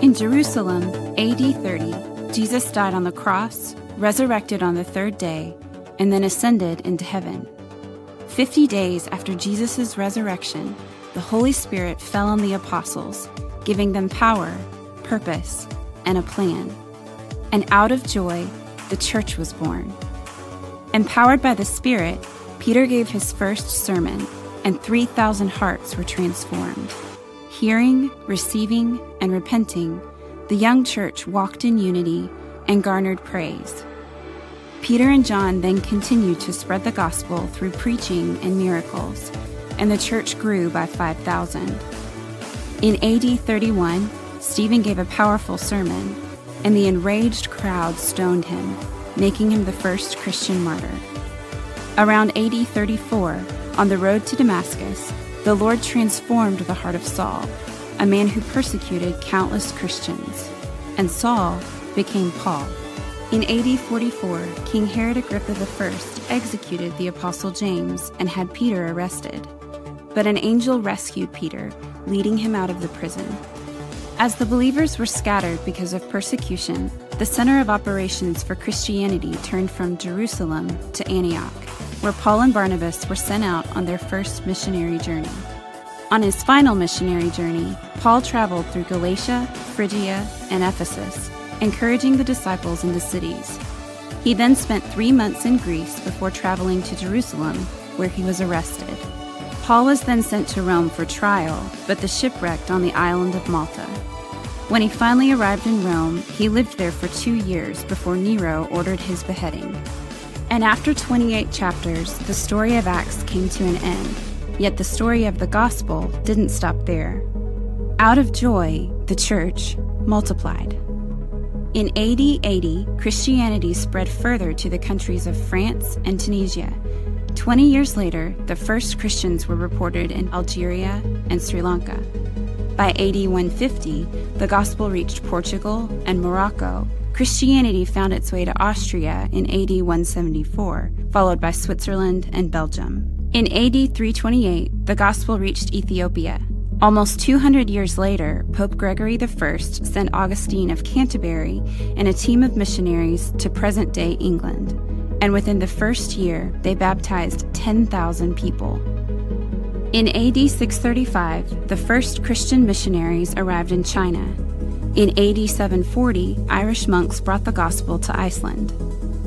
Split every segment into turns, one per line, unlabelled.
In Jerusalem, AD 30, Jesus died on the cross, resurrected on the third day, and then ascended into heaven. Fifty days after Jesus' resurrection, the Holy Spirit fell on the apostles, giving them power, purpose, and a plan. And out of joy, the church was born. Empowered by the Spirit, Peter gave his first sermon, and 3,000 hearts were transformed. Hearing, receiving, and repenting, the young church walked in unity and garnered praise. Peter and John then continued to spread the gospel through preaching and miracles, and the church grew by 5,000. In AD 31, Stephen gave a powerful sermon, and the enraged crowd stoned him, making him the first Christian martyr. Around AD 34, on the road to Damascus, the Lord transformed the heart of Saul, a man who persecuted countless Christians, and Saul became Paul. In AD 44, King Herod Agrippa I executed the Apostle James and had Peter arrested. But an angel rescued Peter, leading him out of the prison. As the believers were scattered because of persecution, the center of operations for Christianity turned from Jerusalem to Antioch, where Paul and Barnabas were sent out on their first missionary journey. On his final missionary journey, Paul traveled through Galatia, Phrygia, and Ephesus, encouraging the disciples in the cities. He then spent three months in Greece before traveling to Jerusalem, where he was arrested. Paul was then sent to Rome for trial, but the shipwrecked on the island of Malta. When he finally arrived in Rome, he lived there for two years before Nero ordered his beheading. And after 28 chapters, the story of Acts came to an end. Yet the story of the gospel didn't stop there. Out of joy, the church multiplied. In AD 80, Christianity spread further to the countries of France and Tunisia. Twenty years later, the first Christians were reported in Algeria and Sri Lanka. By AD 150, the gospel reached Portugal and Morocco. Christianity found its way to Austria in AD 174, followed by Switzerland and Belgium. In AD 328, the gospel reached Ethiopia. Almost 200 years later, Pope Gregory I sent Augustine of Canterbury and a team of missionaries to present day England. And within the first year, they baptized 10,000 people. In AD 635, the first Christian missionaries arrived in China. In AD 740, Irish monks brought the gospel to Iceland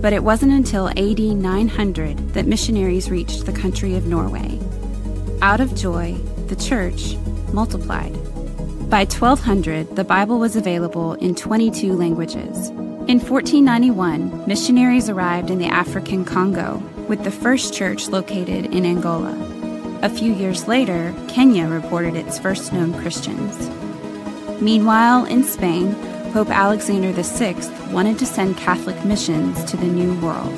but it wasn't until AD 900 that missionaries reached the country of Norway. Out of joy, the church multiplied. By 1200, the Bible was available in 22 languages. In 1491, missionaries arrived in the African Congo, with the first church located in Angola. A few years later, Kenya reported its first known Christians. Meanwhile, in Spain, Pope Alexander VI wanted to send Catholic missions to the New World.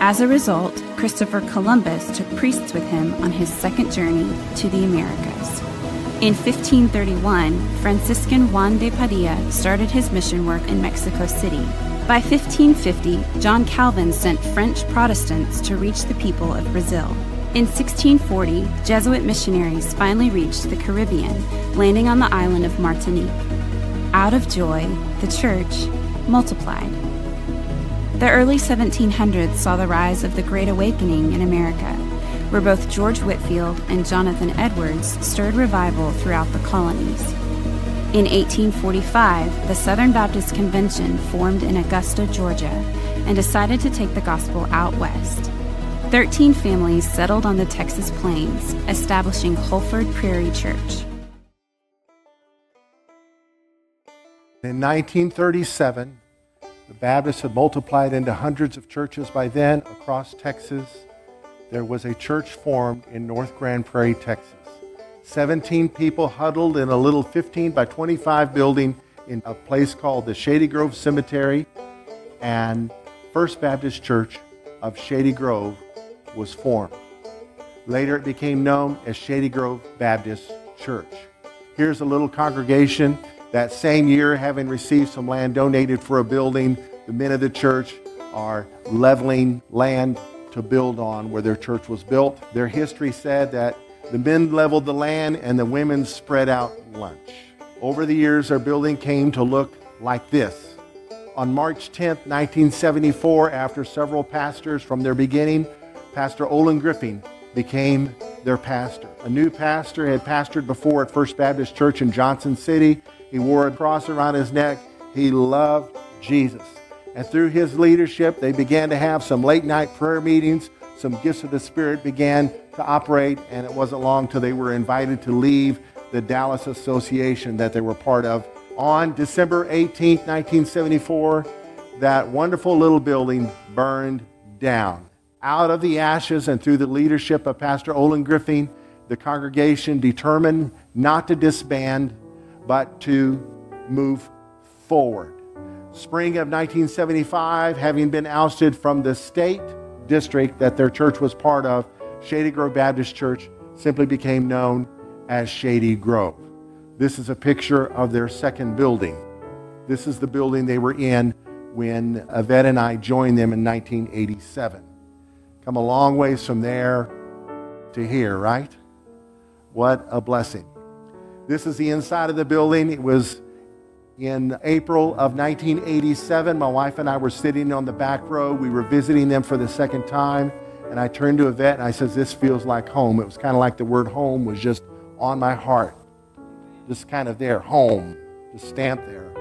As a result, Christopher Columbus took priests with him on his second journey to the Americas. In 1531, Franciscan Juan de Padilla started his mission work in Mexico City. By 1550, John Calvin sent French Protestants to reach the people of Brazil. In 1640, Jesuit missionaries finally reached the Caribbean, landing on the island of Martinique. Out of joy, the church multiplied. The early 1700s saw the rise of the Great Awakening in America, where both George Whitefield and Jonathan Edwards stirred revival throughout the colonies. In 1845, the Southern Baptist Convention formed in Augusta, Georgia, and decided to take the gospel out west. Thirteen families settled on the Texas plains, establishing Holford Prairie Church.
In 1937, the Baptists had multiplied into hundreds of churches by then across Texas. There was a church formed in North Grand Prairie, Texas. 17 people huddled in a little 15 by 25 building in a place called the Shady Grove Cemetery, and First Baptist Church of Shady Grove was formed. Later, it became known as Shady Grove Baptist Church. Here's a little congregation that same year, having received some land donated for a building, the men of the church are leveling land to build on where their church was built. Their history said that the men leveled the land and the women spread out lunch. Over the years, their building came to look like this. On March 10th, 1974, after several pastors from their beginning, Pastor Olin Griffin became their pastor. A new pastor had pastored before at First Baptist Church in Johnson City. He wore a cross around his neck. He loved Jesus. And through his leadership, they began to have some late night prayer meetings. Some gifts of the Spirit began to operate, and it wasn't long till they were invited to leave the Dallas Association that they were part of. On December 18, 1974, that wonderful little building burned down. Out of the ashes and through the leadership of Pastor Olin Griffin, the congregation determined not to disband, but to move forward. Spring of 1975, having been ousted from the state district that their church was part of, Shady Grove Baptist Church simply became known as Shady Grove. This is a picture of their second building. This is the building they were in when Yvette and I joined them in 1987. Come a long ways from there to here, right? What a blessing. This is the inside of the building. It was in April of 1987. My wife and I were sitting on the back row. We were visiting them for the second time. And I turned to Yvette and I says, This feels like home. It was kind of like the word home was just on my heart. Just kind of there, home, just stamped there.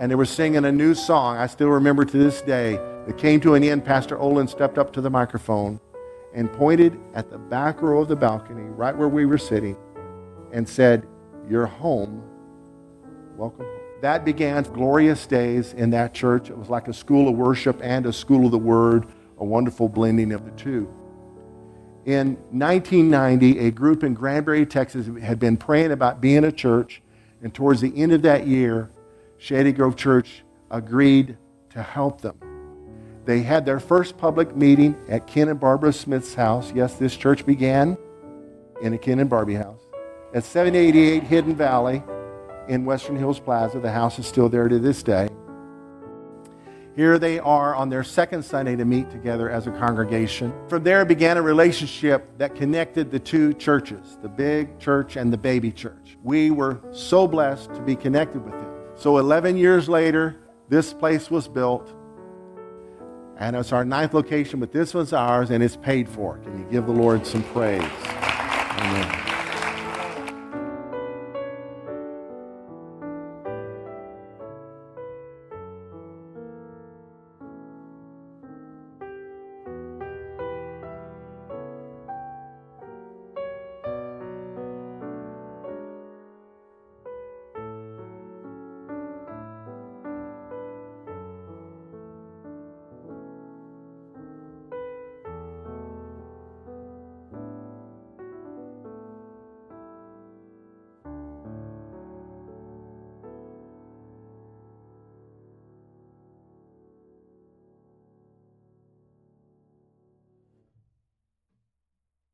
And they were singing a new song. I still remember to this day. It came to an end. Pastor Olin stepped up to the microphone and pointed at the back row of the balcony, right where we were sitting, and said, You're home. Welcome home. That began glorious days in that church. It was like a school of worship and a school of the word, a wonderful blending of the two. In 1990, a group in Granbury, Texas had been praying about being a church, and towards the end of that year, Shady Grove Church agreed to help them. They had their first public meeting at Ken and Barbara Smith's house. Yes, this church began in a Ken and Barbie house. At 788 Hidden Valley in Western Hills Plaza. The house is still there to this day. Here they are on their second Sunday to meet together as a congregation. From there began a relationship that connected the two churches, the big church and the baby church. We were so blessed to be connected with them. So 11 years later, this place was built. And it's our ninth location, but this one's ours and it's paid for. Can you give the Lord some praise? Amen.